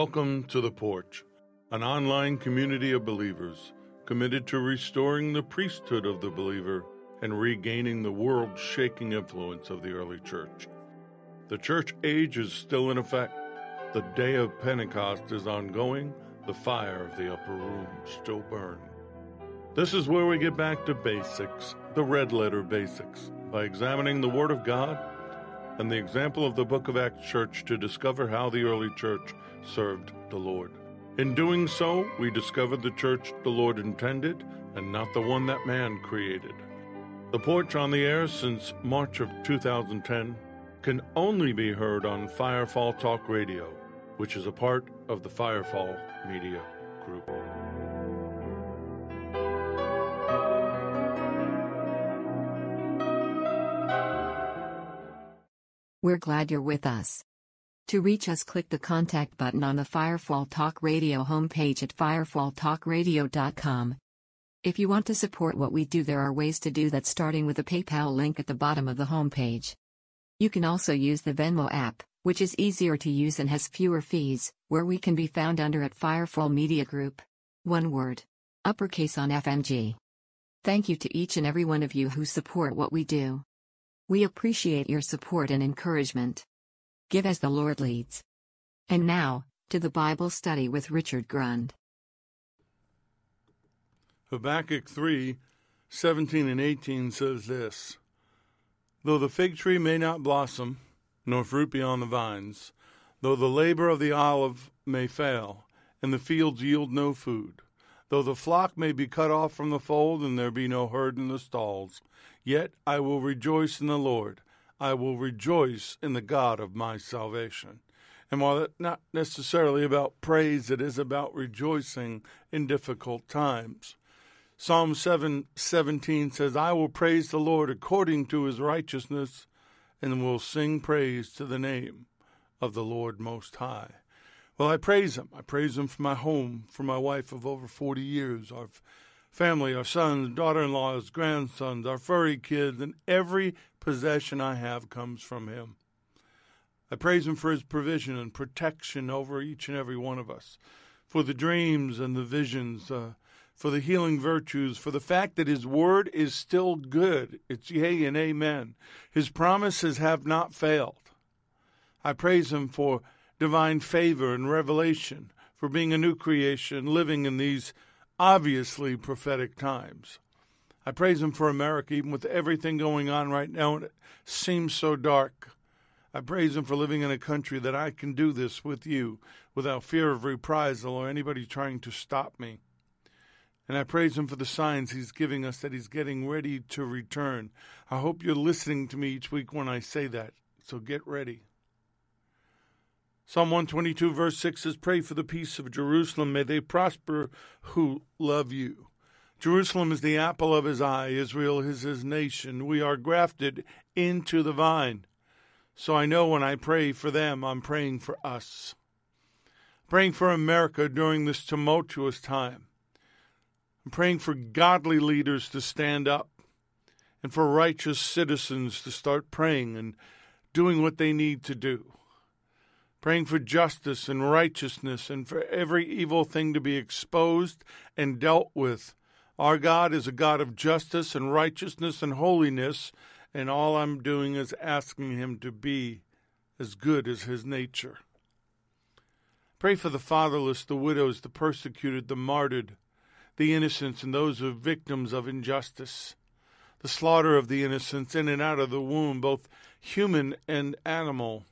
Welcome to The Porch, an online community of believers committed to restoring the priesthood of the believer and regaining the world shaking influence of the early church. The church age is still in effect. The day of Pentecost is ongoing. The fire of the upper room still burns. This is where we get back to basics, the red letter basics, by examining the Word of God and the example of the Book of Acts Church to discover how the early church served the Lord. In doing so, we discovered the church the Lord intended and not the one that man created. The porch on the air since March of 2010 can only be heard on Firefall Talk Radio, which is a part of the Firefall Media Group. We're glad you're with us. To reach us, click the contact button on the Firefall Talk Radio homepage at firefalltalkradio.com. If you want to support what we do, there are ways to do that, starting with the PayPal link at the bottom of the homepage. You can also use the Venmo app, which is easier to use and has fewer fees, where we can be found under at Firefall Media Group. One word. Uppercase on FMG. Thank you to each and every one of you who support what we do. We appreciate your support and encouragement. Give as the Lord leads. And now, to the Bible study with Richard Grund. Habakkuk 3 17 and 18 says this Though the fig tree may not blossom, nor fruit be on the vines, though the labor of the olive may fail, and the fields yield no food, though the flock may be cut off from the fold, and there be no herd in the stalls, Yet I will rejoice in the Lord. I will rejoice in the God of my salvation. And while it's not necessarily about praise, it is about rejoicing in difficult times. Psalm 7 17 says, I will praise the Lord according to his righteousness, and will sing praise to the name of the Lord Most High. Well, I praise him. I praise him for my home, for my wife of over 40 years. I've family, our sons, daughter in laws, grandsons, our furry kids, and every possession I have comes from Him. I praise Him for His provision and protection over each and every one of us, for the dreams and the visions, uh, for the healing virtues, for the fact that His word is still good. It's yea and amen. His promises have not failed. I praise Him for divine favor and revelation, for being a new creation, living in these obviously prophetic times. I praise Him for America, even with everything going on right now, and it seems so dark. I praise Him for living in a country that I can do this with you without fear of reprisal or anybody trying to stop me. And I praise Him for the signs He's giving us that He's getting ready to return. I hope you're listening to me each week when I say that, so get ready. Psalm 122, verse 6 says, Pray for the peace of Jerusalem. May they prosper who love you. Jerusalem is the apple of his eye. Israel is his nation. We are grafted into the vine. So I know when I pray for them, I'm praying for us. Praying for America during this tumultuous time. I'm praying for godly leaders to stand up and for righteous citizens to start praying and doing what they need to do praying for justice and righteousness and for every evil thing to be exposed and dealt with. Our God is a God of justice and righteousness and holiness, and all I'm doing is asking Him to be as good as His nature. Pray for the fatherless, the widows, the persecuted, the martyred, the innocents, and those who are victims of injustice, the slaughter of the innocents in and out of the womb, both human and animal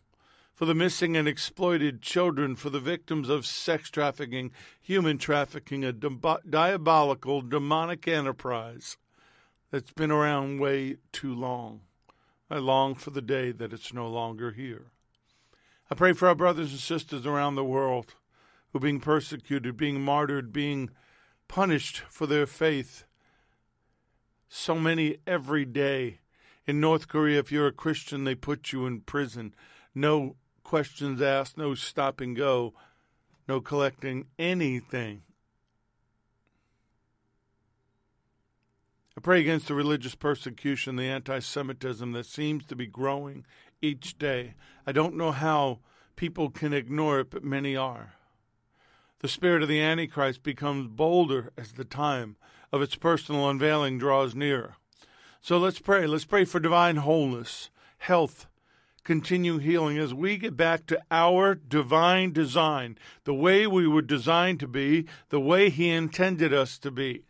for the missing and exploited children, for the victims of sex trafficking, human trafficking, a diabolical, demonic enterprise that's been around way too long. I long for the day that it's no longer here. I pray for our brothers and sisters around the world who are being persecuted, being martyred, being punished for their faith. So many every day. In North Korea, if you're a Christian, they put you in prison. No questions asked, no stop and go, no collecting anything. I pray against the religious persecution, the anti Semitism that seems to be growing each day. I don't know how people can ignore it, but many are. The spirit of the Antichrist becomes bolder as the time of its personal unveiling draws near. So let's pray. Let's pray for divine wholeness, health, continue healing as we get back to our divine design, the way we were designed to be, the way He intended us to be.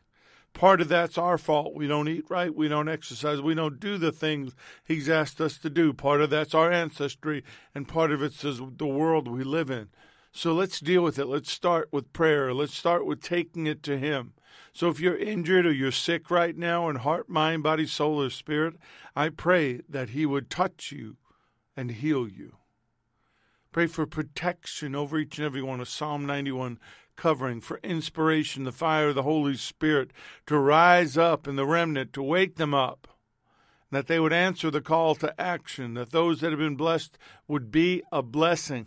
Part of that's our fault. We don't eat right. We don't exercise. We don't do the things He's asked us to do. Part of that's our ancestry, and part of it's the world we live in. So let's deal with it. Let's start with prayer. Let's start with taking it to Him. So if you're injured or you're sick right now in heart, mind, body, soul, or spirit, I pray that He would touch you and heal you. Pray for protection over each and every one of Psalm 91 covering, for inspiration, the fire of the Holy Spirit to rise up in the remnant, to wake them up, that they would answer the call to action, that those that have been blessed would be a blessing,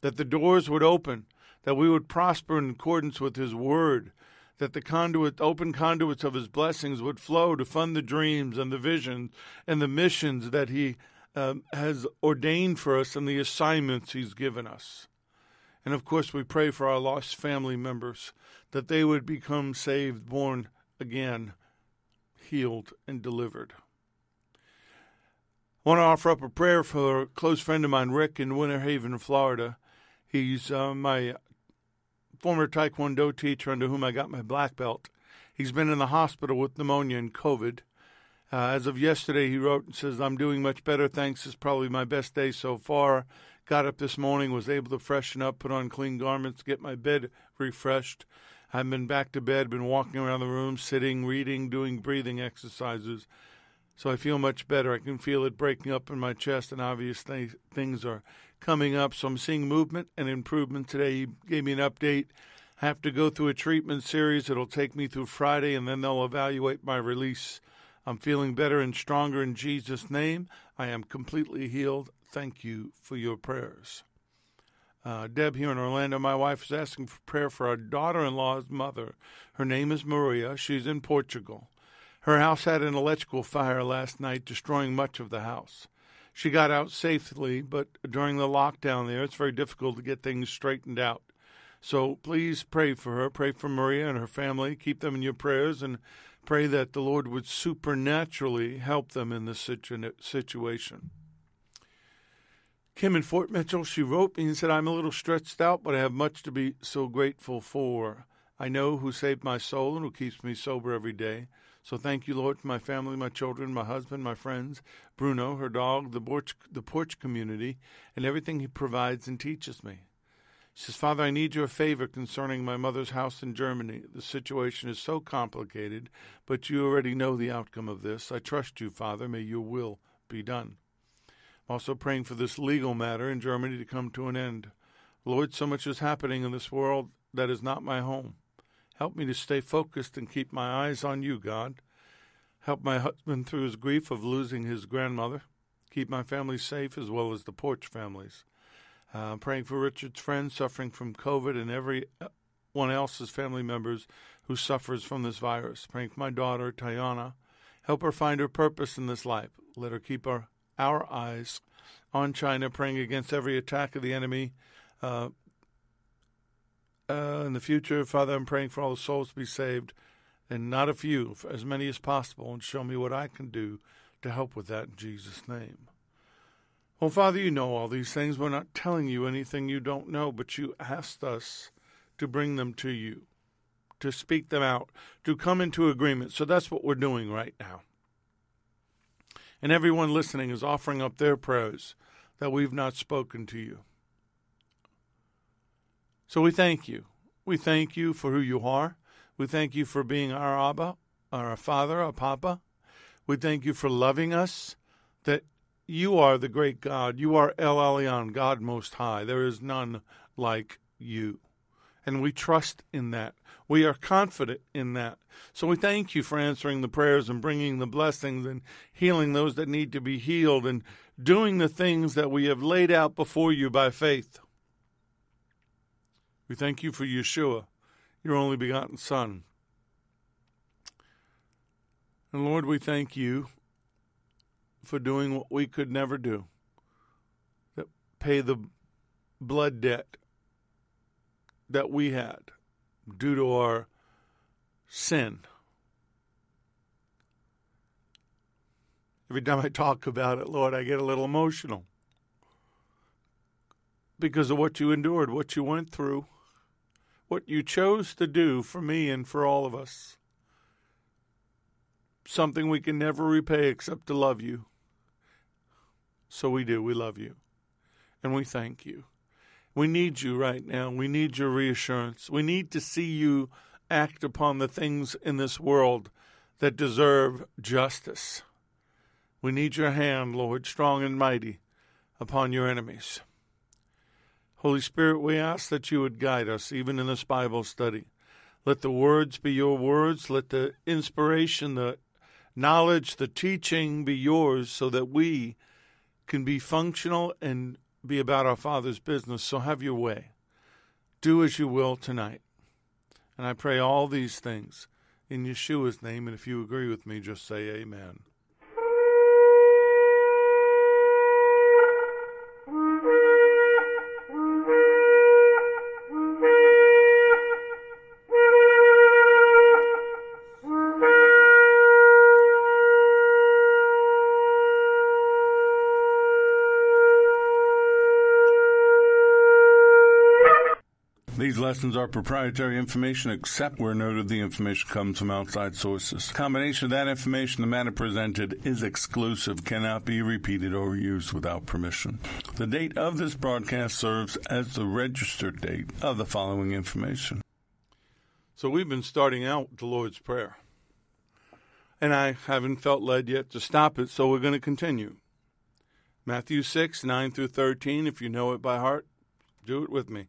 that the doors would open, that we would prosper in accordance with His word, that the conduit, open conduits of His blessings would flow to fund the dreams and the visions and the missions that He um, has ordained for us and the assignments He's given us. And of course, we pray for our lost family members that they would become saved, born again, healed, and delivered. I want to offer up a prayer for a close friend of mine, Rick, in Winter Haven, Florida. He's uh, my former Taekwondo teacher under whom I got my black belt. He's been in the hospital with pneumonia and COVID. Uh, as of yesterday, he wrote and says, I'm doing much better. Thanks. It's probably my best day so far. Got up this morning, was able to freshen up, put on clean garments, get my bed refreshed. I've been back to bed, been walking around the room, sitting, reading, doing breathing exercises. So I feel much better. I can feel it breaking up in my chest, and obvious th- things are coming up. So I'm seeing movement and improvement today. He gave me an update. I have to go through a treatment series. It'll take me through Friday, and then they'll evaluate my release. I'm feeling better and stronger in Jesus' name. I am completely healed thank you for your prayers. Uh, Deb here in Orlando, my wife is asking for prayer for our daughter in law's mother. Her name is Maria. She's in Portugal. Her house had an electrical fire last night, destroying much of the house. She got out safely, but during the lockdown there, it's very difficult to get things straightened out. So please pray for her. Pray for Maria and her family. Keep them in your prayers and pray that the Lord would supernaturally help them in this situ- situation. Kim in Fort Mitchell, she wrote me and said, I'm a little stretched out, but I have much to be so grateful for. I know who saved my soul and who keeps me sober every day. So thank you, Lord, for my family, my children, my husband, my friends, Bruno, her dog, the porch, the porch community, and everything he provides and teaches me. She says, Father, I need your favor concerning my mother's house in Germany. The situation is so complicated, but you already know the outcome of this. I trust you, Father. May your will be done. I'm Also praying for this legal matter in Germany to come to an end. Lord, so much is happening in this world that is not my home. Help me to stay focused and keep my eyes on you, God. Help my husband through his grief of losing his grandmother. Keep my family safe as well as the Porch families. Uh, praying for Richard's friends suffering from COVID and everyone else's family members who suffers from this virus. Praying for my daughter, Tayana. Help her find her purpose in this life. Let her keep our eyes on China, praying against every attack of the enemy. Uh, uh, in the future, Father, I'm praying for all the souls to be saved, and not a few, as many as possible, and show me what I can do to help with that in Jesus' name. Well, Father, you know all these things. We're not telling you anything you don't know, but you asked us to bring them to you, to speak them out, to come into agreement. So that's what we're doing right now and everyone listening is offering up their prayers that we've not spoken to you. So we thank you. We thank you for who you are. We thank you for being our Abba, our Father, our Papa. We thank you for loving us, that you are the great God. You are El Elyon, God Most High. There is none like you. And we trust in that. We are confident in that. So we thank you for answering the prayers and bringing the blessings and healing those that need to be healed and doing the things that we have laid out before you by faith. We thank you for Yeshua, your only begotten Son. And Lord, we thank you for doing what we could never do that pay the blood debt that we had due to our sin. Every time I talk about it, Lord, I get a little emotional because of what you endured, what you went through, what you chose to do for me and for all of us. Something we can never repay except to love you. So we do. We love you. And we thank you. We need you right now. We need your reassurance. We need to see you act upon the things in this world that deserve justice. We need your hand, Lord, strong and mighty, upon your enemies. Holy Spirit, we ask that you would guide us even in this Bible study. Let the words be your words. Let the inspiration, the knowledge, the teaching be yours so that we can be functional and be about our Father's business. So have your way. Do as you will tonight. And I pray all these things in Yeshua's name. And if you agree with me, just say amen. Lessons are proprietary information except where noted the information comes from outside sources. combination of that information the matter presented is exclusive, cannot be repeated or used without permission. The date of this broadcast serves as the registered date of the following information. So we've been starting out with the Lord's Prayer. And I haven't felt led yet to stop it, so we're going to continue. Matthew 6, 9 through 13. If you know it by heart, do it with me.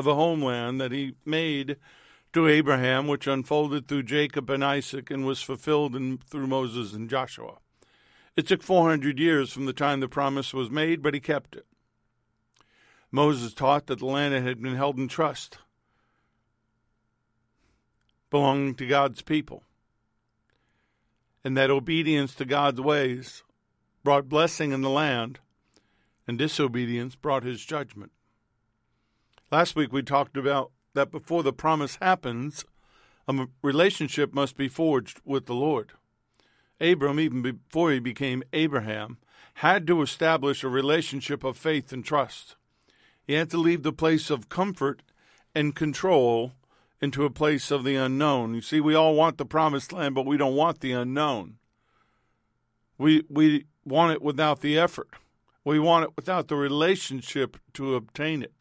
of a homeland that he made to Abraham, which unfolded through Jacob and Isaac and was fulfilled in, through Moses and Joshua. It took 400 years from the time the promise was made, but he kept it. Moses taught that the land had been held in trust, belonging to God's people, and that obedience to God's ways brought blessing in the land, and disobedience brought his judgment. Last week we talked about that before the promise happens, a relationship must be forged with the Lord. Abram, even before he became Abraham, had to establish a relationship of faith and trust. He had to leave the place of comfort and control into a place of the unknown. You see, we all want the promised land, but we don't want the unknown. We we want it without the effort. We want it without the relationship to obtain it.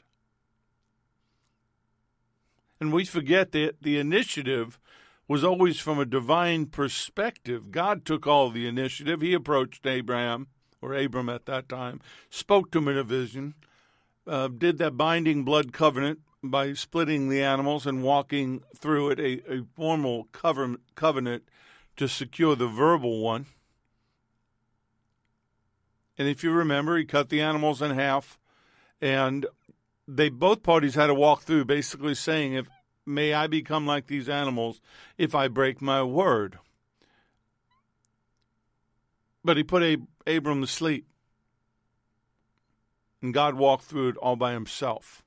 And we forget that the initiative was always from a divine perspective. God took all the initiative. He approached Abraham, or Abram at that time, spoke to him in a vision, uh, did that binding blood covenant by splitting the animals and walking through it, a, a formal covenant to secure the verbal one. And if you remember, he cut the animals in half and they both parties had to walk through basically saying if may I become like these animals if I break my word. But he put Ab- Abram to sleep. And God walked through it all by himself.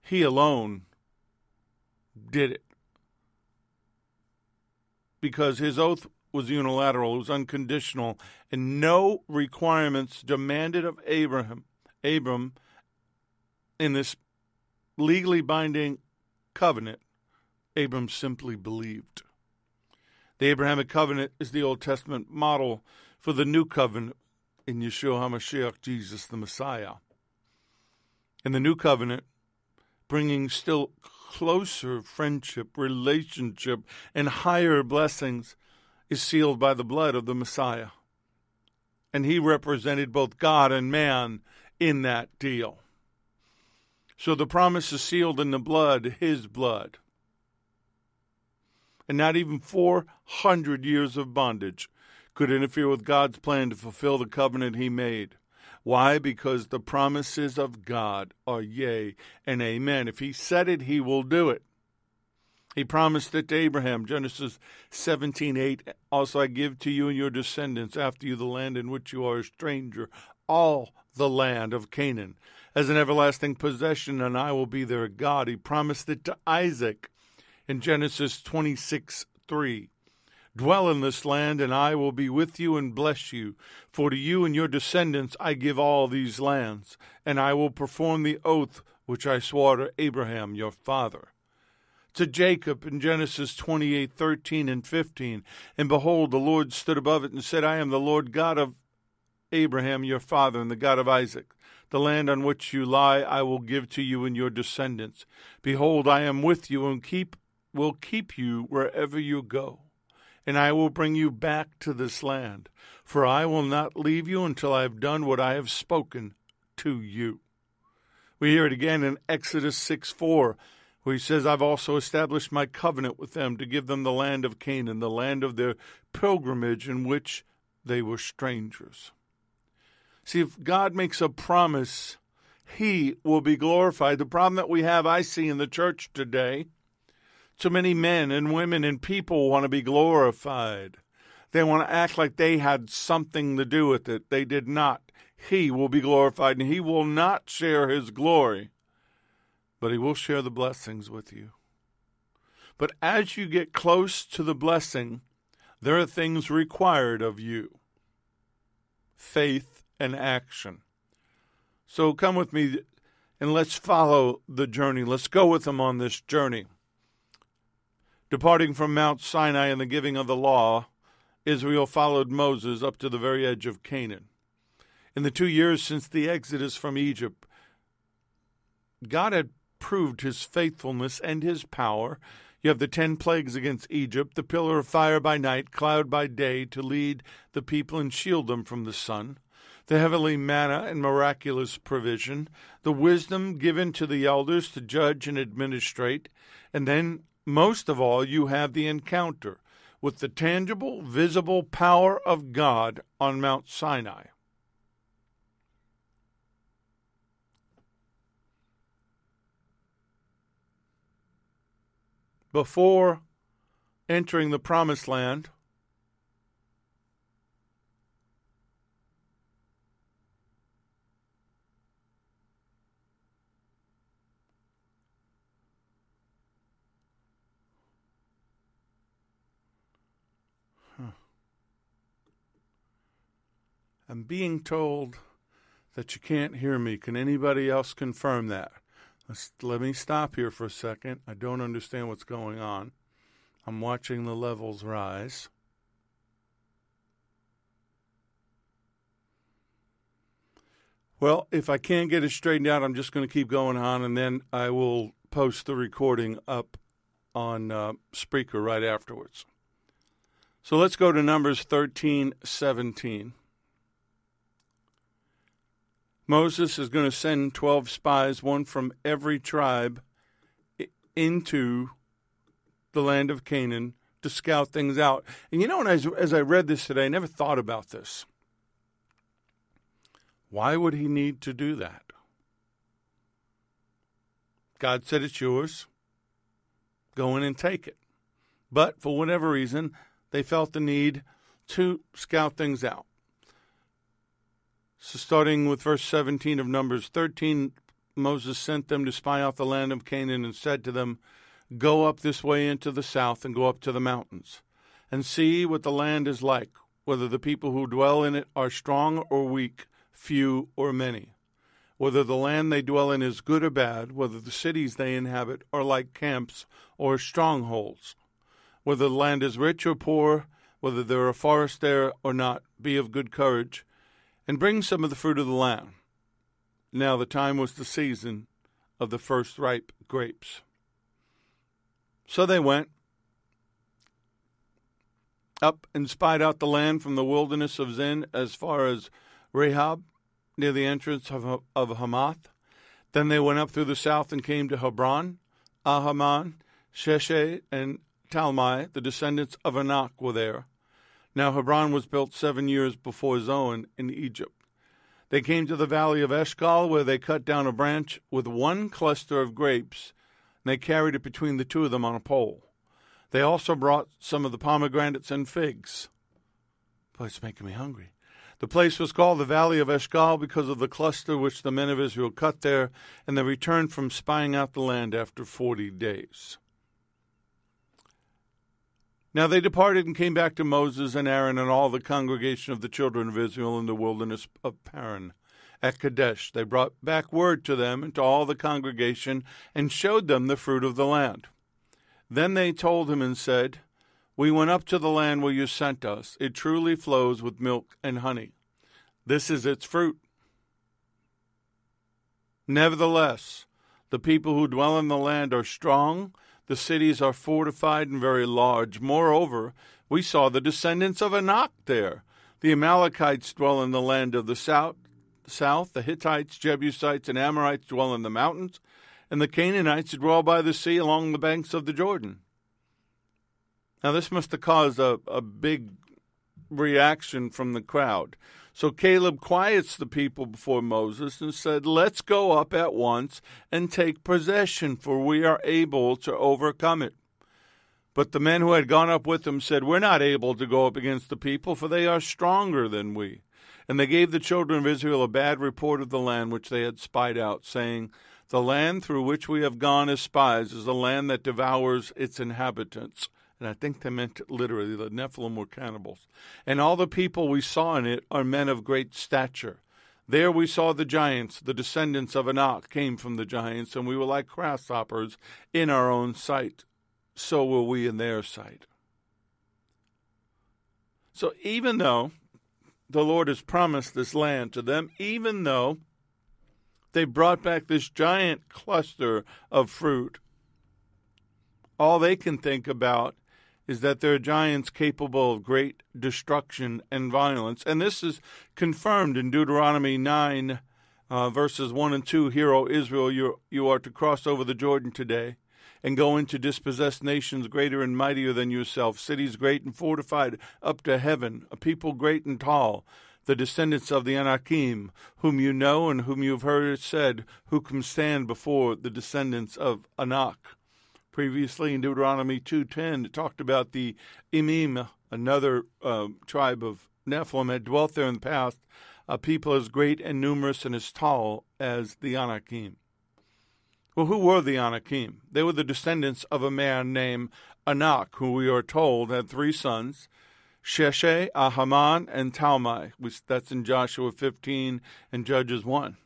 He alone did it. Because his oath was unilateral, it was unconditional, and no requirements demanded of Abraham, Abram in this legally binding covenant, Abram simply believed. The Abrahamic covenant is the Old Testament model for the new covenant in Yeshua HaMashiach, Jesus the Messiah. And the new covenant, bringing still closer friendship, relationship, and higher blessings, is sealed by the blood of the Messiah. And he represented both God and man in that deal. So the promise is sealed in the blood, his blood. and not even 400 years of bondage could interfere with God's plan to fulfill the covenant he made. Why? Because the promises of God are yea and amen. If he said it, he will do it. He promised it to Abraham, Genesis 17:8. Also, I give to you and your descendants after you the land in which you are a stranger, all the land of Canaan, as an everlasting possession, and I will be their God. He promised it to Isaac in Genesis 26 3. Dwell in this land, and I will be with you and bless you. For to you and your descendants I give all these lands, and I will perform the oath which I swore to Abraham your father to Jacob in Genesis 28 13 and 15. And behold, the Lord stood above it and said, I am the Lord God of Abraham your father and the God of Isaac. The land on which you lie I will give to you and your descendants. Behold, I am with you and keep will keep you wherever you go. And I will bring you back to this land, for I will not leave you until I have done what I have spoken to you. We hear it again in Exodus 6 4 where he says, I've also established my covenant with them to give them the land of Canaan, the land of their pilgrimage in which they were strangers. See, if God makes a promise, he will be glorified. The problem that we have, I see in the church today, too many men and women and people want to be glorified. They want to act like they had something to do with it. They did not. He will be glorified, and he will not share his glory but He will share the blessings with you. But as you get close to the blessing, there are things required of you faith and action. So come with me and let's follow the journey. Let's go with them on this journey. Departing from Mount Sinai and the giving of the law, Israel followed Moses up to the very edge of Canaan. In the two years since the exodus from Egypt, God had proved his faithfulness and his power. You have the ten plagues against Egypt, the pillar of fire by night, cloud by day, to lead the people and shield them from the sun, the heavenly manna and miraculous provision, the wisdom given to the elders to judge and administrate, and then, most of all, you have the encounter with the tangible, visible power of God on Mount Sinai. before entering the promised land. I'm being told that you can't hear me. Can anybody else confirm that? Let's, let me stop here for a second. I don't understand what's going on. I'm watching the levels rise. Well, if I can't get it straightened out, I'm just going to keep going on, and then I will post the recording up on uh, Spreaker right afterwards. So let's go to Numbers 13 17. Moses is going to send 12 spies, one from every tribe, into the land of Canaan to scout things out. And you know, as, as I read this today, I never thought about this. Why would he need to do that? God said it's yours. Go in and take it. But for whatever reason, they felt the need to scout things out. So, starting with verse 17 of Numbers 13, Moses sent them to spy out the land of Canaan and said to them, Go up this way into the south and go up to the mountains, and see what the land is like, whether the people who dwell in it are strong or weak, few or many, whether the land they dwell in is good or bad, whether the cities they inhabit are like camps or strongholds, whether the land is rich or poor, whether there are forests there or not, be of good courage and bring some of the fruit of the land. Now the time was the season of the first ripe grapes. So they went up and spied out the land from the wilderness of Zin as far as Rehob, near the entrance of, of Hamath. Then they went up through the south and came to Hebron, Ahiman, Sheshai, and Talmai, the descendants of Anak, were there. Now Hebron was built seven years before Zoan in Egypt. They came to the valley of Eshcol, where they cut down a branch with one cluster of grapes, and they carried it between the two of them on a pole. They also brought some of the pomegranates and figs. Boy, it's making me hungry. The place was called the Valley of Eshcol because of the cluster which the men of Israel cut there, and they returned from spying out the land after forty days. Now they departed and came back to Moses and Aaron and all the congregation of the children of Israel in the wilderness of Paran. At Kadesh, they brought back word to them and to all the congregation and showed them the fruit of the land. Then they told him and said, We went up to the land where you sent us. It truly flows with milk and honey. This is its fruit. Nevertheless, the people who dwell in the land are strong, the cities are fortified and very large. Moreover, we saw the descendants of Anak there. The Amalekites dwell in the land of the south, south. The Hittites, Jebusites, and Amorites dwell in the mountains and the Canaanites dwell by the sea along the banks of the Jordan. Now, this must have caused a, a big reaction from the crowd. So Caleb quiets the people before Moses and said, Let's go up at once and take possession, for we are able to overcome it. But the men who had gone up with him said, We're not able to go up against the people, for they are stronger than we. And they gave the children of Israel a bad report of the land which they had spied out, saying, the land through which we have gone as spies is a land that devours its inhabitants. And I think they meant literally the Nephilim were cannibals. And all the people we saw in it are men of great stature. There we saw the giants, the descendants of Anak came from the giants, and we were like grasshoppers in our own sight. So were we in their sight. So even though the Lord has promised this land to them, even though they brought back this giant cluster of fruit. All they can think about is that there are giants capable of great destruction and violence. And this is confirmed in Deuteronomy 9, uh, verses 1 and 2. Hear, O Israel, you, you are to cross over the Jordan today and go in to dispossess nations greater and mightier than yourself, cities great and fortified up to heaven, a people great and tall the descendants of the Anakim, whom you know and whom you have heard it said, who can stand before the descendants of Anak. Previously in Deuteronomy 2.10, it talked about the Emim, another uh, tribe of Nephilim, had dwelt there in the past, a people as great and numerous and as tall as the Anakim. Well, who were the Anakim? They were the descendants of a man named Anak, who we are told had three sons, Sheshe, Ahaman, and Talmai. That's in Joshua 15 and Judges 1.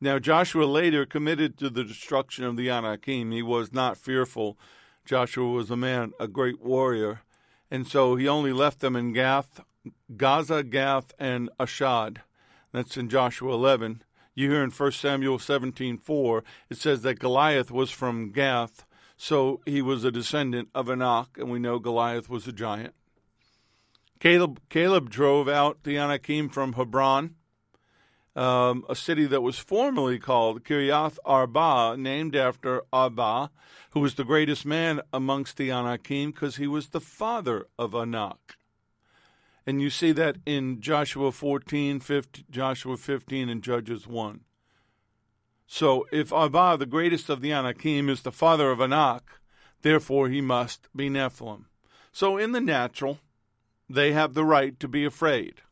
Now, Joshua later committed to the destruction of the Anakim. He was not fearful. Joshua was a man, a great warrior. And so he only left them in Gath, Gaza, Gath, and Ashdod. That's in Joshua 11. You hear in 1 Samuel 17:4, it says that Goliath was from Gath, so he was a descendant of Anak, and we know Goliath was a giant. Caleb, Caleb drove out the Anakim from Hebron, um, a city that was formerly called Kiriath Arba, named after Arba, who was the greatest man amongst the Anakim because he was the father of Anak. And you see that in Joshua 14, 15, Joshua 15, and Judges 1. So if Arba, the greatest of the Anakim, is the father of Anak, therefore he must be Nephilim. So in the natural, they have the right to be afraid.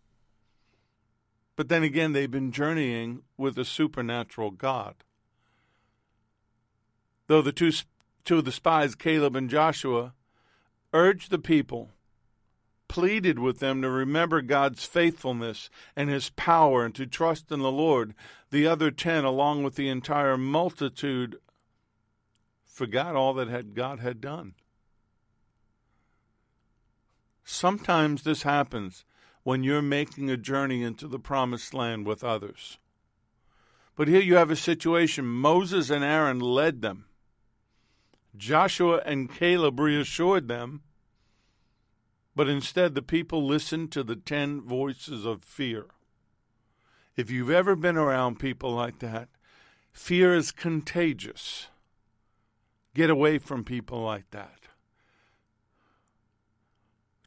But then again, they've been journeying with a supernatural God. Though the two, two of the spies, Caleb and Joshua, urged the people pleaded with them to remember God's faithfulness and his power and to trust in the Lord. The other ten, along with the entire multitude, forgot all that had God had done. Sometimes this happens when you're making a journey into the promised land with others. But here you have a situation Moses and Aaron led them. Joshua and Caleb reassured them but instead the people listened to the ten voices of fear. If you've ever been around people like that, fear is contagious. Get away from people like that.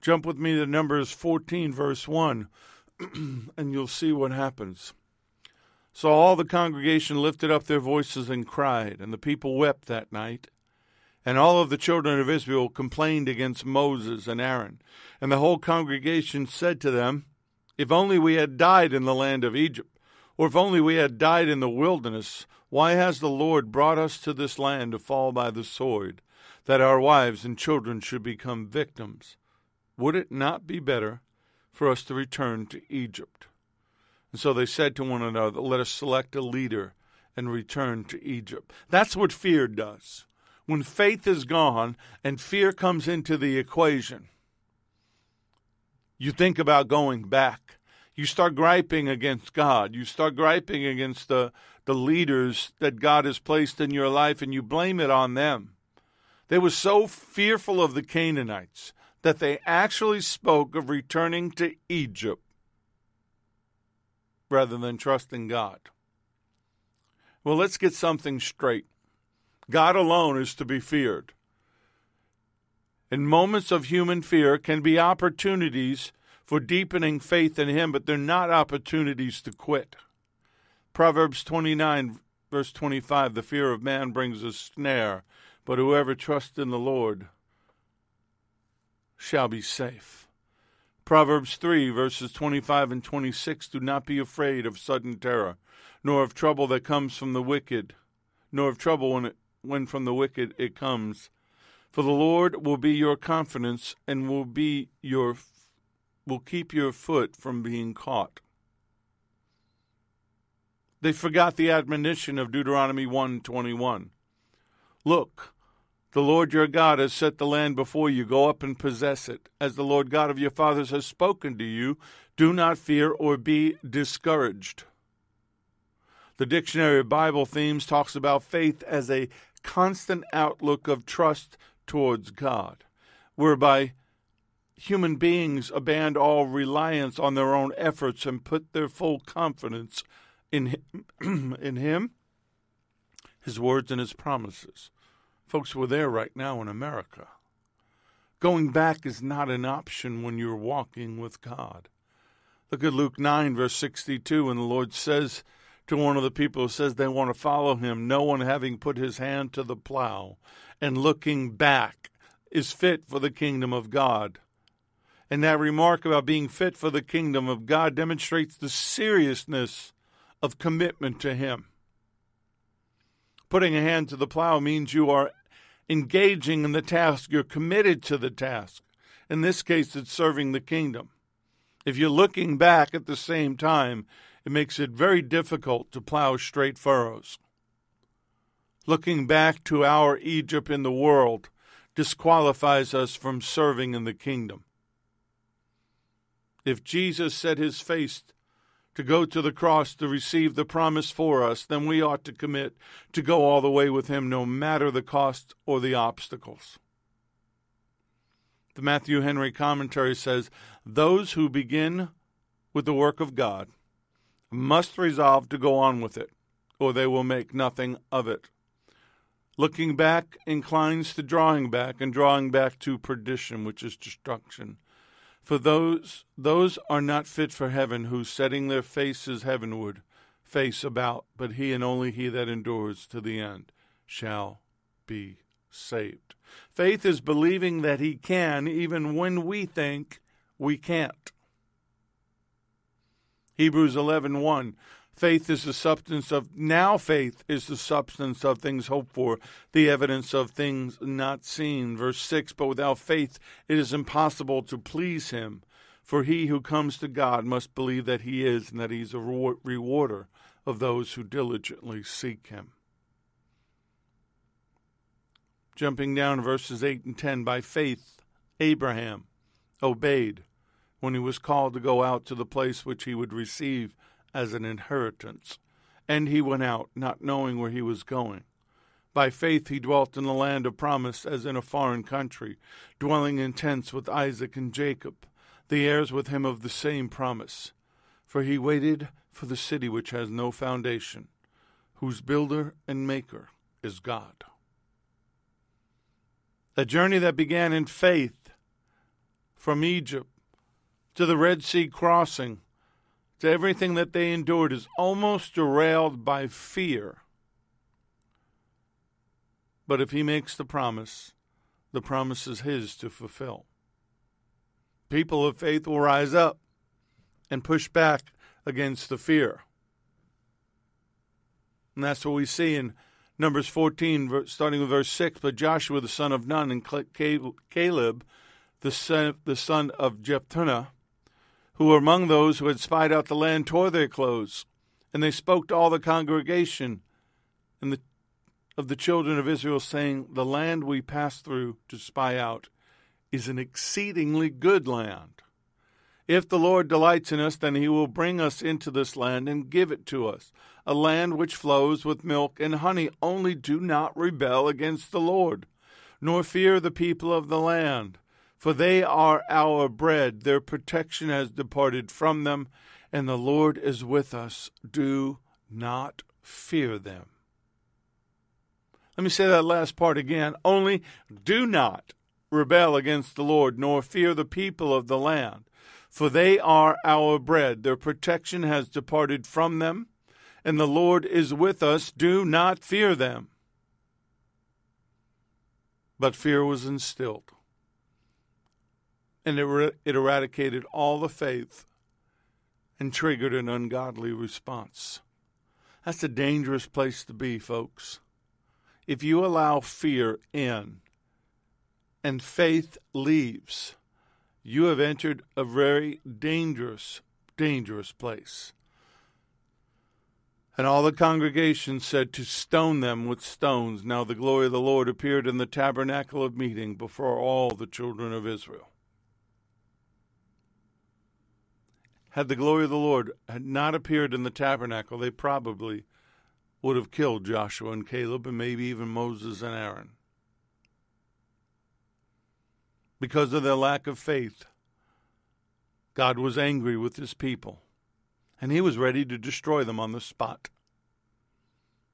Jump with me to Numbers 14, verse 1, and you'll see what happens. So all the congregation lifted up their voices and cried, and the people wept that night. And all of the children of Israel complained against Moses and Aaron. And the whole congregation said to them, If only we had died in the land of Egypt, or if only we had died in the wilderness, why has the Lord brought us to this land to fall by the sword, that our wives and children should become victims? Would it not be better for us to return to Egypt? And so they said to one another, Let us select a leader and return to Egypt. That's what fear does. When faith is gone and fear comes into the equation, you think about going back. You start griping against God. You start griping against the, the leaders that God has placed in your life, and you blame it on them. They were so fearful of the Canaanites that they actually spoke of returning to Egypt rather than trusting God. Well, let's get something straight. God alone is to be feared. And moments of human fear can be opportunities for deepening faith in Him, but they're not opportunities to quit. Proverbs 29, verse 25 The fear of man brings a snare, but whoever trusts in the Lord shall be safe. Proverbs 3, verses 25 and 26 Do not be afraid of sudden terror, nor of trouble that comes from the wicked, nor of trouble when, it, when from the wicked it comes. For the Lord will be your confidence and will be your will keep your foot from being caught. They forgot the admonition of Deuteronomy 1:21. Look, the Lord your God has set the land before you. Go up and possess it. As the Lord God of your fathers has spoken to you, do not fear or be discouraged. The Dictionary of Bible Themes talks about faith as a constant outlook of trust towards God, whereby human beings abandon all reliance on their own efforts and put their full confidence in him, in him, his words and his promises. Folks, we're there right now in America. Going back is not an option when you're walking with God. Look at Luke 9, verse 62, and the Lord says to one of the people who says they want to follow him, No one having put his hand to the plow and looking back is fit for the kingdom of God. And that remark about being fit for the kingdom of God demonstrates the seriousness of commitment to Him. Putting a hand to the plow means you are engaging in the task, you're committed to the task. In this case, it's serving the kingdom. If you're looking back at the same time, it makes it very difficult to plow straight furrows. Looking back to our Egypt in the world disqualifies us from serving in the kingdom. If Jesus set his face to go to the cross to receive the promise for us, then we ought to commit to go all the way with Him, no matter the cost or the obstacles. The Matthew Henry commentary says those who begin with the work of God must resolve to go on with it, or they will make nothing of it. Looking back inclines to drawing back, and drawing back to perdition, which is destruction. For those those are not fit for heaven, who setting their faces heavenward face about, but he and only he that endures to the end shall be saved. Faith is believing that he can even when we think we can't. Hebrews 11:1 Faith is the substance of, now faith is the substance of things hoped for, the evidence of things not seen. Verse 6 But without faith it is impossible to please him. For he who comes to God must believe that he is, and that he is a rewarder of those who diligently seek him. Jumping down verses 8 and 10 By faith, Abraham obeyed when he was called to go out to the place which he would receive as an inheritance. And he went out, not knowing where he was going. By faith he dwelt in the land of promise as in a foreign country, dwelling in tents with Isaac and Jacob, the heirs with him of the same promise. For he waited for the city which has no foundation, whose builder and maker is God. A journey that began in faith from Egypt to the Red Sea crossing to everything that they endured is almost derailed by fear. But if he makes the promise, the promise is his to fulfill. People of faith will rise up and push back against the fear. And that's what we see in Numbers 14, starting with verse 6. But Joshua, the son of Nun, and Caleb, the son, the son of Jephunneh, who were among those who had spied out the land, tore their clothes. And they spoke to all the congregation and the, of the children of Israel, saying, The land we passed through to spy out is an exceedingly good land. If the Lord delights in us, then he will bring us into this land and give it to us, a land which flows with milk and honey. Only do not rebel against the Lord, nor fear the people of the land, for they are our bread. Their protection has departed from them, and the Lord is with us. Do not fear them. Let me say that last part again. Only do not rebel against the Lord, nor fear the people of the land for they are our bread. Their protection has departed from them, and the Lord is with us. Do not fear them. But fear was instilled, and it, it eradicated all the faith and triggered an ungodly response. That's a dangerous place to be, folks. If you allow fear in and faith leaves, you have entered a very dangerous, dangerous place. And all the congregation said to stone them with stones. Now the glory of the Lord appeared in the tabernacle of meeting before all the children of Israel. Had the glory of the Lord had not appeared in the tabernacle, they probably would have killed Joshua and Caleb and maybe even Moses and Aaron because of their lack of faith. God was angry with his people, and he was ready to destroy them on the spot.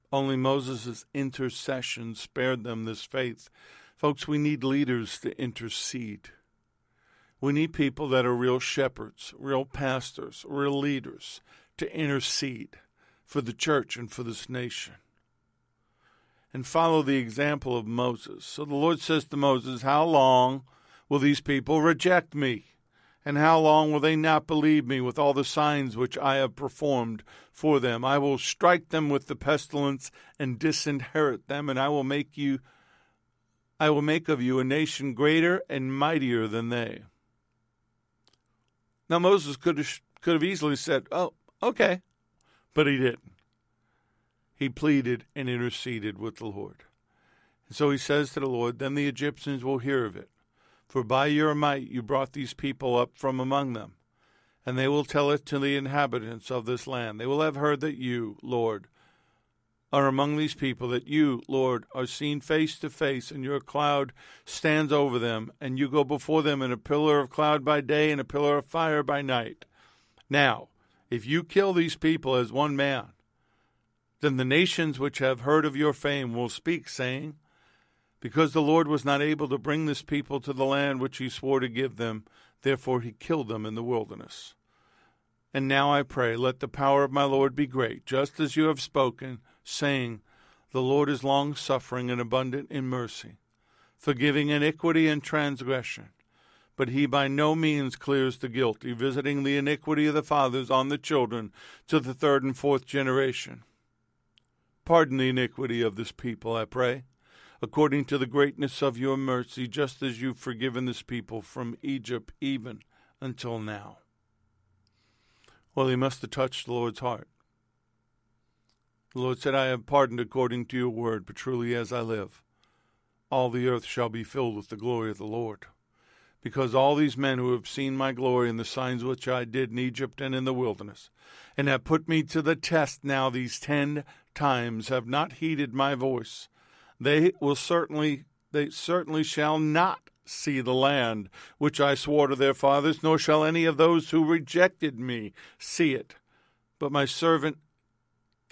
Only Moses' intercession spared them this faith. Folks, we need leaders to intercede. We need people that are real shepherds, real pastors, real leaders to intercede for the church and for this nation. And follow the example of Moses. So the Lord says to Moses, How long will these people reject me? And how long will they not believe me with all the signs which I have performed for them? I will strike them with the pestilence and disinherit them, and I will make you I will make of you a nation greater and mightier than they. Now Moses could have, could have easily said, "Oh, okay," but he didn't. He pleaded and interceded with the Lord. And so he says to the Lord, "Then the Egyptians will hear of it, for by your might you brought these people up from among them. And they will tell it to the inhabitants of this land. They will have heard that you, Lord, are among these people, that you, Lord, are seen face to face, and your cloud stands over them, and you go before them in a pillar of cloud by day and a pillar of fire by night. Now, if you kill these people as one man, then the nations which have heard of your fame will speak, saying, because the Lord was not able to bring this people to the land which he swore to give them, therefore he killed them in the wilderness. And now I pray, let the power of my Lord be great, just as you have spoken, saying, The Lord is long suffering and abundant in mercy, forgiving iniquity and transgression. But he by no means clears the guilty, visiting the iniquity of the fathers on the children to the third and fourth generation. Pardon the iniquity of this people, I pray according to the greatness of your mercy, just as you've forgiven this people from Egypt even until now. Well, he must have touched the Lord's heart. The Lord said, I have pardoned according to your word, but truly as I live, all the earth shall be filled with the glory of the Lord. Because all these men who have seen my glory and the signs which I did in Egypt and in the wilderness, and have put me to the test now these ten times, have not heeded my voice, they will certainly they certainly shall not see the land which I swore to their fathers, nor shall any of those who rejected me see it. But my servant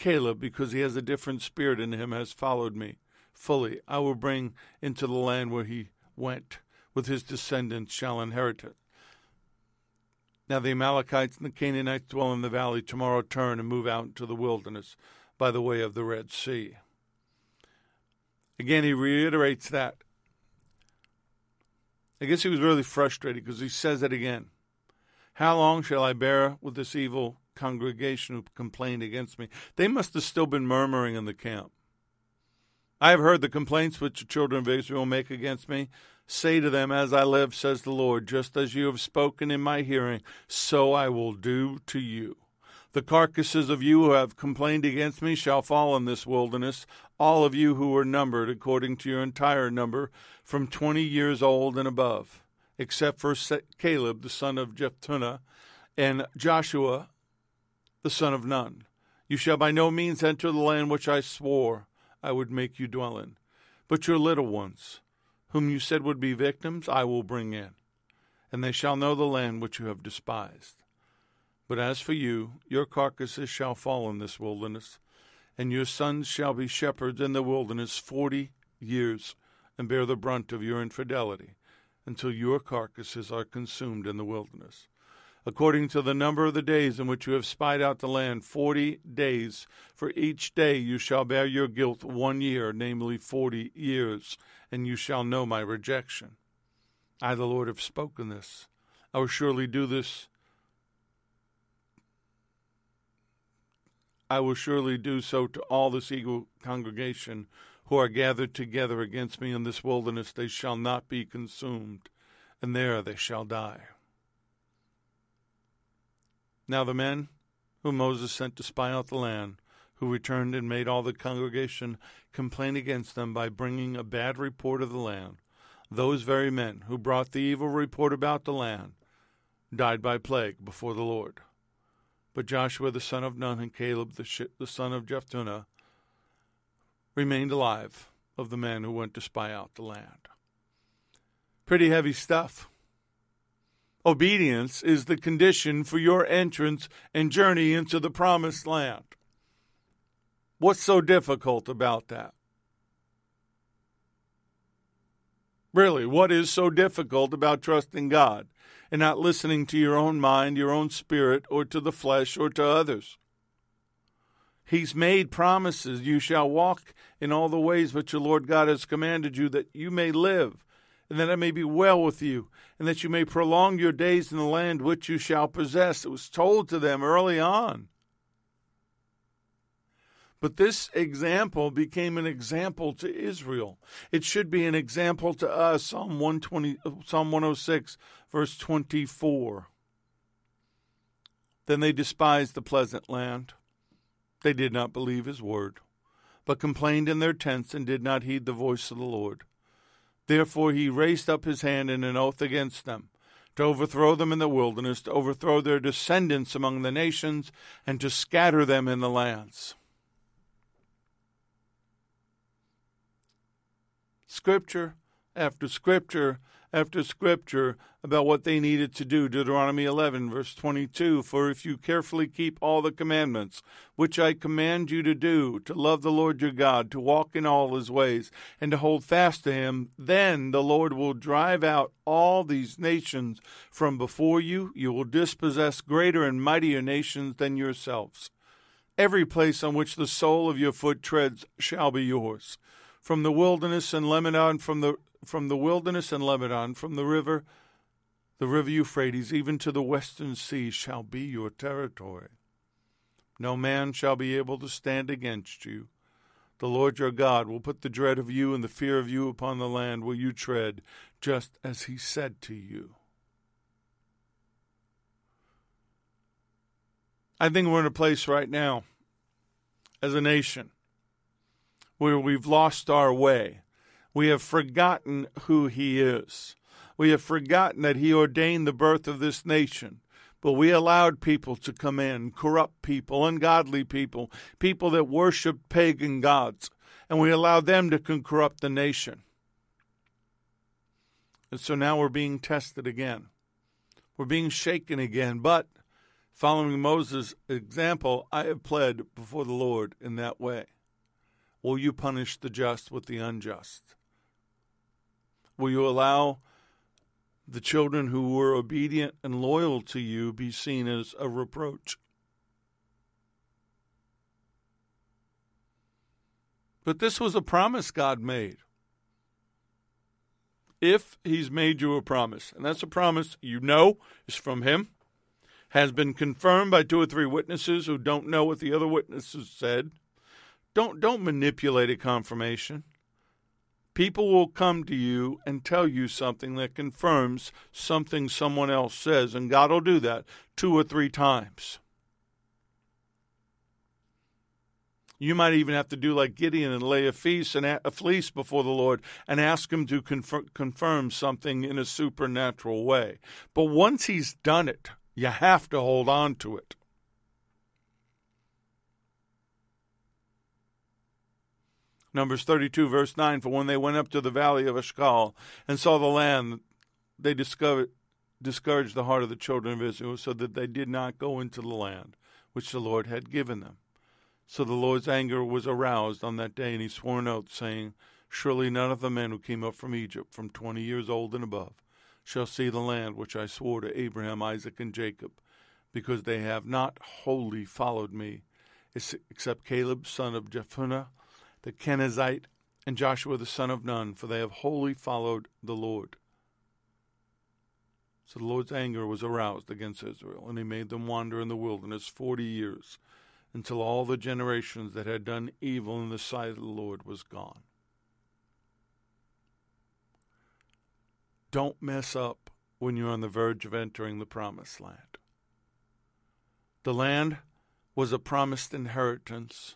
Caleb, because he has a different spirit in him, has followed me fully. I will bring into the land where he went, with his descendants shall inherit it. Now the Amalekites and the Canaanites dwell in the valley. Tomorrow turn and move out into the wilderness by the way of the Red Sea. Again, he reiterates that. I guess he was really frustrated because he says it again. How long shall I bear with this evil congregation who complained against me? They must have still been murmuring in the camp. I have heard the complaints which the children of Israel make against me. Say to them, As I live, says the Lord, just as you have spoken in my hearing, so I will do to you. The carcasses of you who have complained against me shall fall in this wilderness, all of you who were numbered according to your entire number, from twenty years old and above, except for Caleb the son of Jephunneh and Joshua the son of Nun. You shall by no means enter the land which I swore I would make you dwell in. But your little ones, whom you said would be victims, I will bring in, and they shall know the land which you have despised. But as for you, your carcasses shall fall in this wilderness, and your sons shall be shepherds in the wilderness forty years, and bear the brunt of your infidelity, until your carcasses are consumed in the wilderness. According to the number of the days in which you have spied out the land, forty days. For each day you shall bear your guilt one year, namely forty years, and you shall know my rejection. I, the Lord, have spoken this. I will surely do this I will surely do so to all this eagle congregation who are gathered together against me in this wilderness. They shall not be consumed, and there they shall die. Now the men whom Moses sent to spy out the land, who returned and made all the congregation complain against them by bringing a bad report of the land, those very men who brought the evil report about the land, died by plague before the Lord. But Joshua the son of Nun and Caleb the, the son of Jephunneh remained alive of the men who went to spy out the land. Pretty heavy stuff. Obedience is the condition for your entrance and journey into the promised land. What's so difficult about that? Really, what is so difficult about trusting God? and not listening to your own mind, your own spirit, or to the flesh, or to others. He's made promises. You shall walk in all the ways which the Lord God has commanded you, that you may live, and that it may be well with you, and that you may prolong your days in the land which you shall possess. It was told to them early on. But this example became an example to Israel. It should be an example to us. Psalm 120, Psalm 106, verse 24. Then they despised the pleasant land. They did not believe his word, but complained in their tents and did not heed the voice of the Lord. Therefore he raised up his hand in an oath against them, to overthrow them in the wilderness, to overthrow their descendants among the nations, and to scatter them in the lands. scripture after scripture after scripture about what they needed to do. Deuteronomy 11, verse 22 For if you carefully keep all the commandments which I command you to do, to love the Lord your God, to walk in all his ways, and to hold fast to him, then the Lord will drive out all these nations from before you. You will dispossess greater and mightier nations than yourselves. Every place on which the sole of your foot treads shall be yours from the wilderness and Lebanon, from the from the wilderness and Lebanon, from the river, the river Euphrates, even to the western sea, shall be your territory. No man shall be able to stand against you. The Lord your God will put the dread of you and the fear of you upon the land where you tread, just as he said to you. I think we're in a place right now as a nation where we've lost our way. We have forgotten who He is. We have forgotten that He ordained the birth of this nation. But we allowed people to come in, corrupt people, ungodly people, people that worship pagan gods, and we allowed them to corrupt the nation. And so now we're being tested again. We're being shaken again. But following Moses' example, I have pled before the Lord in that way. Will you punish the just with the unjust? Will you allow the children who were obedient and loyal to you be seen as a reproach? But this was a promise God made. If He's made you a promise, and that's a promise you know is from Him, has been confirmed by two or three witnesses who don't know what the other witnesses said, don't don't manipulate a confirmation. People will come to you and tell you something that confirms something someone else says, and God will do that two or three times. You might even have to do like Gideon and lay a feast and a fleece before the Lord and ask Him to confirm something in a supernatural way. But once He's done it, you have to hold on to it. Numbers 32, verse 9 For when they went up to the valley of Eshcol and saw the land, they discovered, discouraged the heart of the children of Israel so that they did not go into the land which the Lord had given them. So the Lord's anger was aroused on that day, and he swore an oath, saying, Surely none of the men who came up from Egypt, from twenty years old and above, shall see the land which I swore to Abraham, Isaac, and Jacob, because they have not wholly followed me, except Caleb, son of Jephunneh, the Kenizzite, and Joshua, the son of Nun, for they have wholly followed the Lord. So the Lord's anger was aroused against Israel, and he made them wander in the wilderness forty years until all the generations that had done evil in the sight of the Lord was gone. Don't mess up when you're on the verge of entering the promised land. The land was a promised inheritance.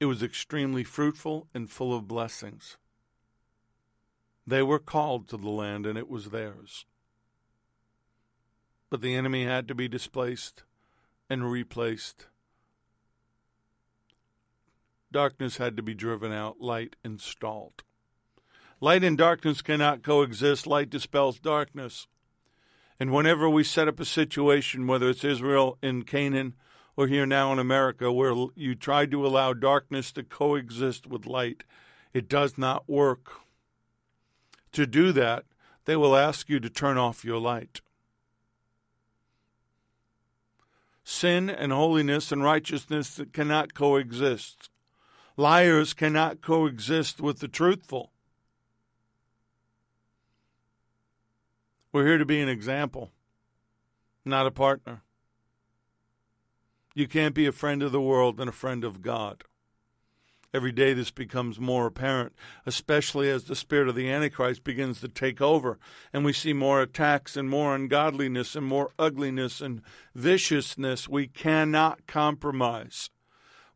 It was extremely fruitful and full of blessings. They were called to the land, and it was theirs. But the enemy had to be displaced and replaced. Darkness had to be driven out, light installed. Light and darkness cannot coexist. Light dispels darkness. And whenever we set up a situation, whether it's Israel in Canaan or here now in America, where you try to allow darkness to coexist with light, it does not work. To do that, they will ask you to turn off your light. sin and holiness and righteousness cannot coexist. Liars cannot coexist with the truthful. We're here to be an example, not a partner. You can't be a friend of the world and a friend of God. Every day this becomes more apparent, especially as the spirit of the Antichrist begins to take over and we see more attacks and more ungodliness and more ugliness and viciousness. We cannot compromise.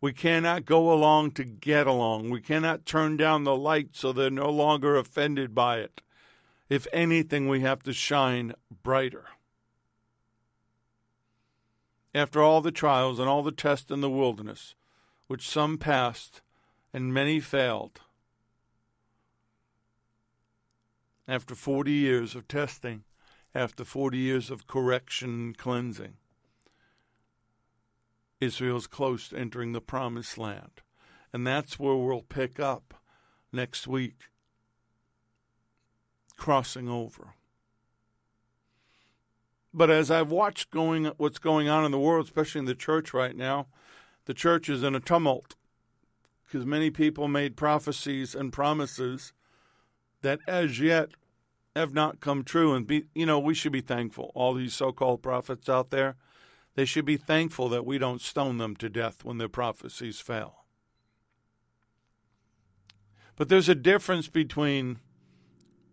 We cannot go along to get along. We cannot turn down the light so they're no longer offended by it. If anything, we have to shine brighter. After all the trials and all the tests in the wilderness, which some passed, and many failed. After 40 years of testing, after 40 years of correction and cleansing, Israel's close to entering the promised land. And that's where we'll pick up next week, crossing over. But as I've watched going what's going on in the world, especially in the church right now, the church is in a tumult because many people made prophecies and promises that as yet have not come true. And be, you know, we should be thankful. All these so-called prophets out there, they should be thankful that we don't stone them to death when their prophecies fail. But there's a difference between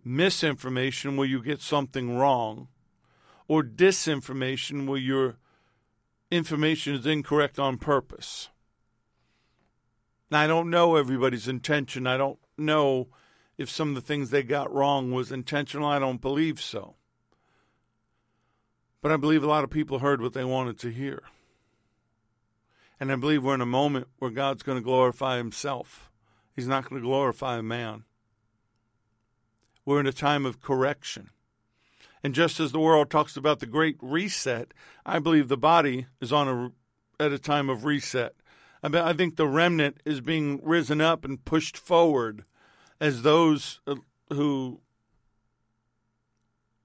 misinformation where you get something wrong or disinformation where your information is incorrect on purpose. Now, I don't know everybody's intention. I don't know if some of the things they got wrong was intentional. I don't believe so. But I believe a lot of people heard what they wanted to hear. And I believe we're in a moment where God's going to glorify himself. He's not going to glorify a man. We're in a time of correction. And just as the world talks about the great reset, I believe the body is on a at a time of reset. I, mean, I think the remnant is being risen up and pushed forward as those uh, who,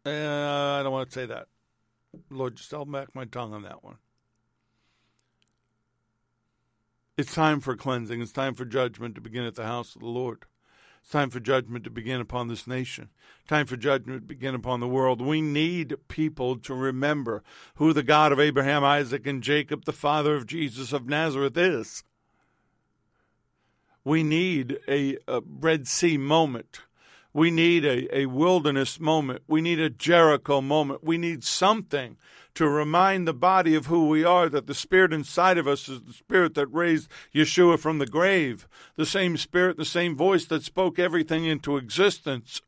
uh, I don't want to say that. Lord, just held back my tongue on that one. It's time for cleansing. It's time for judgment to begin at the house of the Lord. It's time for judgment to begin upon this nation. Time for judgment to begin upon the world. We need people to remember who the God of Abraham, Isaac, and Jacob, the Father of Jesus of Nazareth, is. We need a, a Red Sea moment. We need a, a wilderness moment. We need a Jericho moment. We need something to remind the body of who we are, that the Spirit inside of us is the Spirit that raised Yeshua from the grave, the same Spirit, the same voice that spoke everything into existence.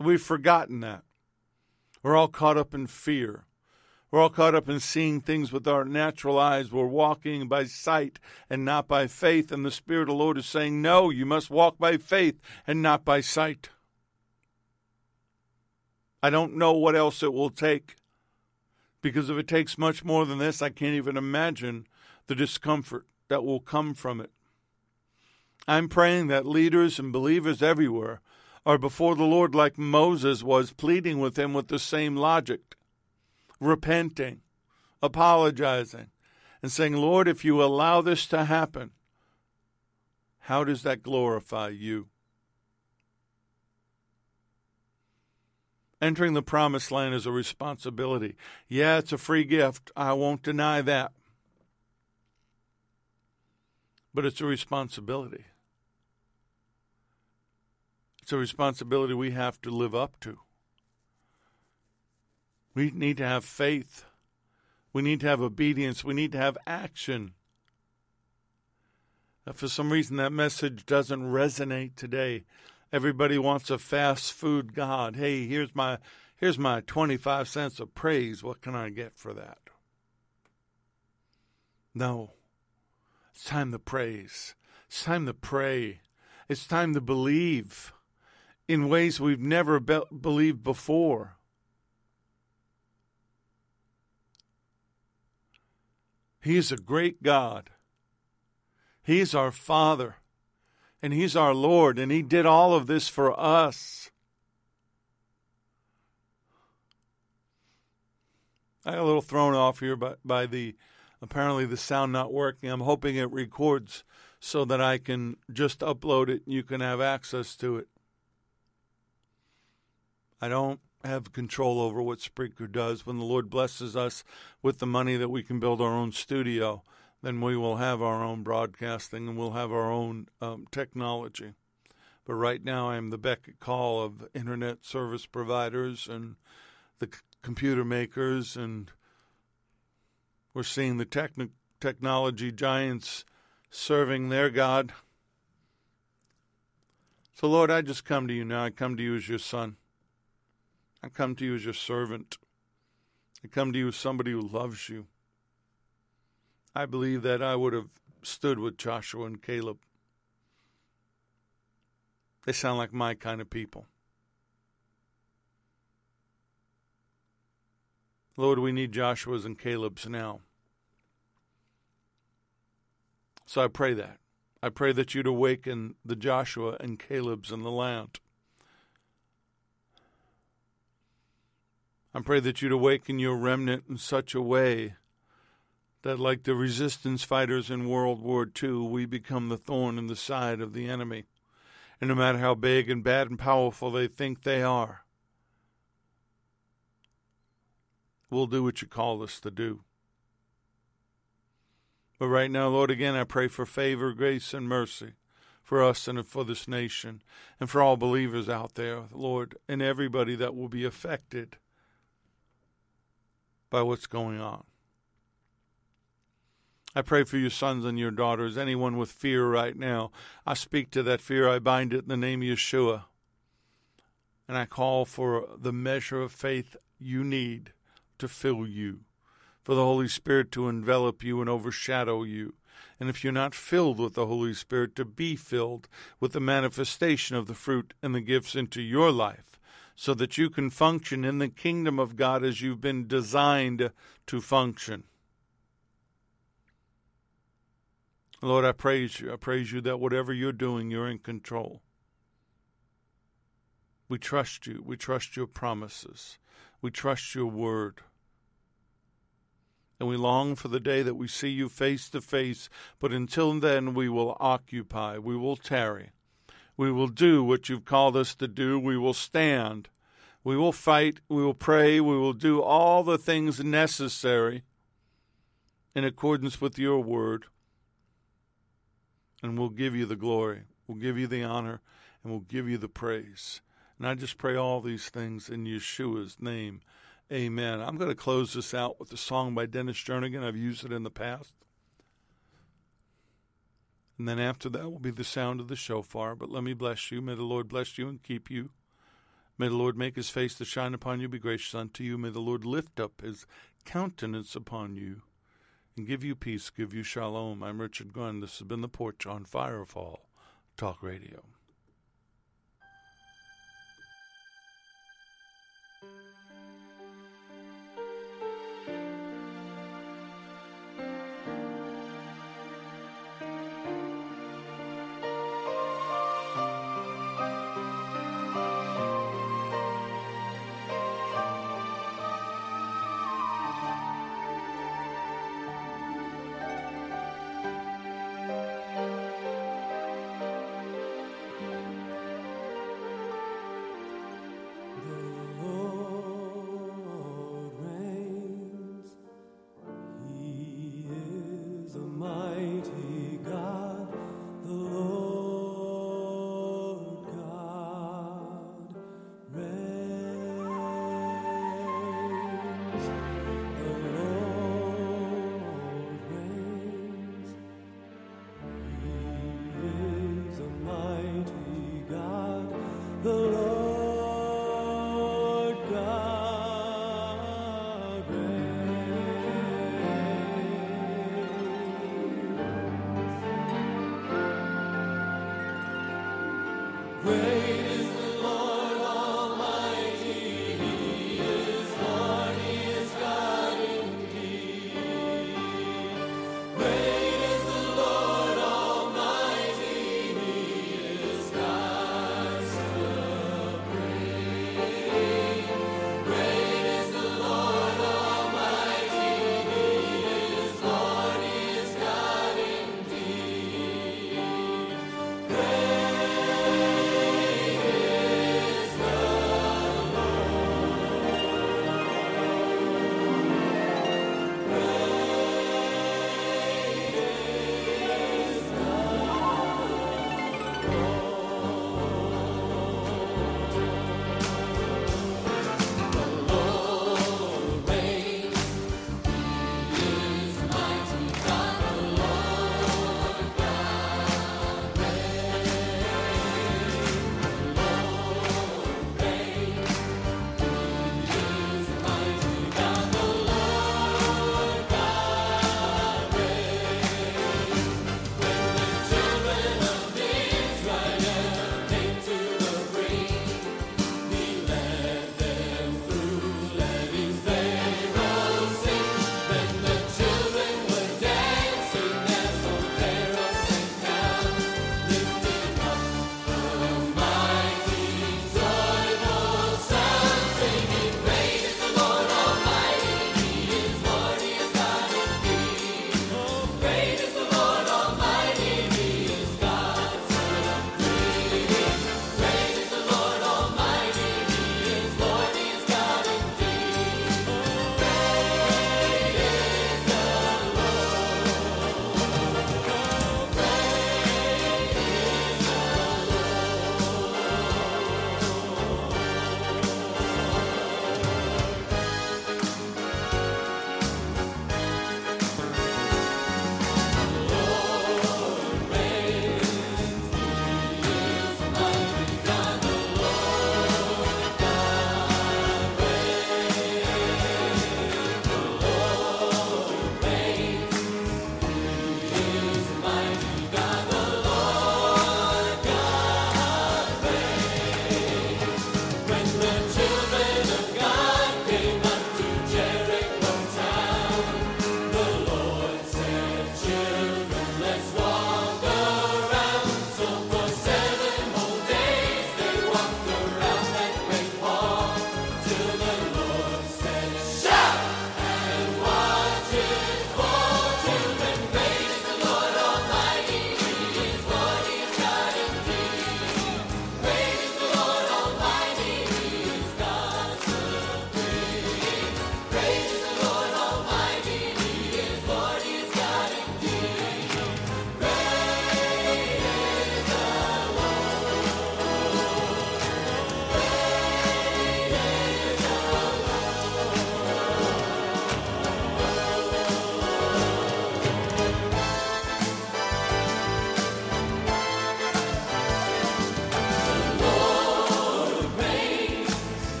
We've forgotten that. We're all caught up in fear. We're all caught up in seeing things with our natural eyes. We're walking by sight and not by faith. And the Spirit of the Lord is saying, No, you must walk by faith and not by sight. I don't know what else it will take. Because if it takes much more than this, I can't even imagine the discomfort that will come from it. I'm praying that leaders and believers everywhere are before the Lord like Moses was, pleading with him with the same logic repenting, apologizing, and saying, Lord, if you allow this to happen, how does that glorify you? Entering the promised land is a responsibility. Yeah, it's a free gift. I won't deny that. But it's a responsibility. It's a responsibility we have to live up to. We need to have faith. We need to have obedience. We need to have action. Uh, for some reason, that message doesn't resonate today. Everybody wants a fast food God. Hey, here's my here's my 25 cents of praise. What can I get for that? No. It's time to praise. It's time to pray. It's time to believe in ways we've never be- believed before. He is a great God. He's our Father, and He's our Lord, and He did all of this for us. I got a little thrown off here by, by the apparently the sound not working. I'm hoping it records so that I can just upload it and you can have access to it. I don't have control over what Spreaker does. When the Lord blesses us with the money that we can build our own studio, then we will have our own broadcasting and we'll have our own um, technology. But right now, I am the beck call of internet service providers and the c- computer makers, and we're seeing the techni- technology giants serving their God. So, Lord, I just come to you now. I come to you as your son. I come to you as your servant. I come to you as somebody who loves you. I believe that I would have stood with Joshua and Caleb. They sound like my kind of people. Lord, we need Joshua's and Caleb's now. So I pray that. I pray that you'd awaken the Joshua and Caleb's in the land. I pray that you'd awaken your remnant in such a way that, like the resistance fighters in World War II, we become the thorn in the side of the enemy. And no matter how big and bad and powerful they think they are, we'll do what you call us to do. But right now, Lord, again, I pray for favor, grace, and mercy for us and for this nation and for all believers out there, Lord, and everybody that will be affected by what's going on. I pray for your sons and your daughters, anyone with fear right now. I speak to that fear. I bind it in the name of Yeshua. And I call for the measure of faith you need to fill you, for the Holy Spirit to envelop you and overshadow you. And if you're not filled with the Holy Spirit, to be filled with the manifestation of the fruit and the gifts into your life so that you can function in the kingdom of God as you've been designed to function. Lord, I praise you. I praise you that whatever you're doing, you're in control. We trust you. We trust your promises. We trust your word. And we long for the day that we see you face to face. But until then, we will occupy. We will tarry. We will do what you've called us to do. We will stand. We will fight. We will pray. We will do all the things necessary in accordance with your word. And we'll give you the glory. We'll give you the honor. And we'll give you the praise. And I just pray all these things in Yeshua's name. Amen. I'm going to close this out with a song by Dennis Jernigan. I've used it in the past. And then after that will be the sound of the shofar. But let me bless you. May the Lord bless you and keep you. May the Lord make his face to shine upon you, be gracious unto you. May the Lord lift up his countenance upon you and give you peace, give you shalom. I'm Richard Gunn. This has been The Porch on Firefall Talk Radio. Great